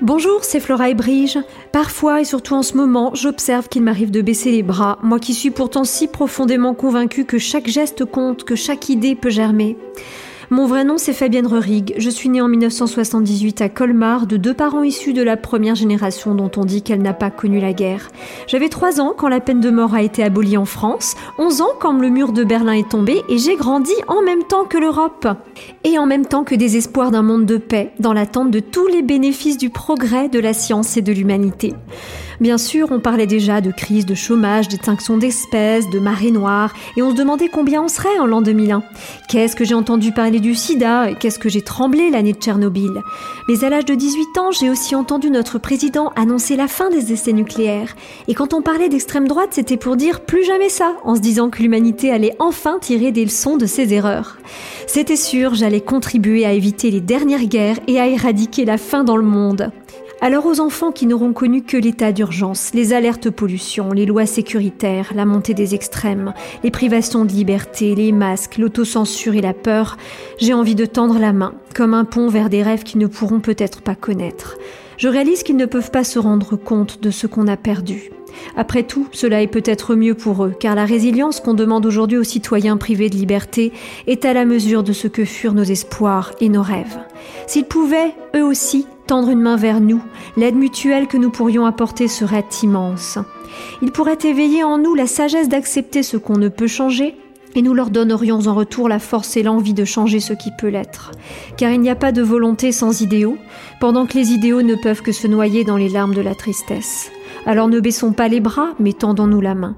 Bonjour, c'est Flora et Brige. Parfois et surtout en ce moment, j'observe qu'il m'arrive de baisser les bras, moi qui suis pourtant si profondément convaincue que chaque geste compte, que chaque idée peut germer. Mon vrai nom, c'est Fabienne Rerig. Je suis née en 1978 à Colmar de deux parents issus de la première génération dont on dit qu'elle n'a pas connu la guerre. J'avais 3 ans quand la peine de mort a été abolie en France, 11 ans quand le mur de Berlin est tombé et j'ai grandi en même temps que l'Europe. Et en même temps que des espoirs d'un monde de paix, dans l'attente de tous les bénéfices du progrès de la science et de l'humanité. Bien sûr, on parlait déjà de crise, de chômage, d'extinction d'espèces, de marée noire, et on se demandait combien on serait en l'an 2001. Qu'est-ce que j'ai entendu parler du sida Qu'est-ce que j'ai tremblé l'année de Tchernobyl? Mais à l'âge de 18 ans, j'ai aussi entendu notre président annoncer la fin des essais nucléaires. Et quand on parlait d'extrême droite, c'était pour dire plus jamais ça, en se disant que l'humanité allait enfin tirer des leçons de ses erreurs. C'était sûr, j'allais contribuer à éviter les dernières guerres et à éradiquer la faim dans le monde. Alors aux enfants qui n'auront connu que l'état d'urgence, les alertes pollution, les lois sécuritaires, la montée des extrêmes, les privations de liberté, les masques, l'autocensure et la peur, j'ai envie de tendre la main, comme un pont vers des rêves qu'ils ne pourront peut-être pas connaître. Je réalise qu'ils ne peuvent pas se rendre compte de ce qu'on a perdu. Après tout, cela est peut-être mieux pour eux, car la résilience qu'on demande aujourd'hui aux citoyens privés de liberté est à la mesure de ce que furent nos espoirs et nos rêves. S'ils pouvaient, eux aussi, tendre une main vers nous, l'aide mutuelle que nous pourrions apporter serait immense. Ils pourraient éveiller en nous la sagesse d'accepter ce qu'on ne peut changer, et nous leur donnerions en retour la force et l'envie de changer ce qui peut l'être. Car il n'y a pas de volonté sans idéaux, pendant que les idéaux ne peuvent que se noyer dans les larmes de la tristesse. Alors ne baissons pas les bras, mais tendons-nous la main.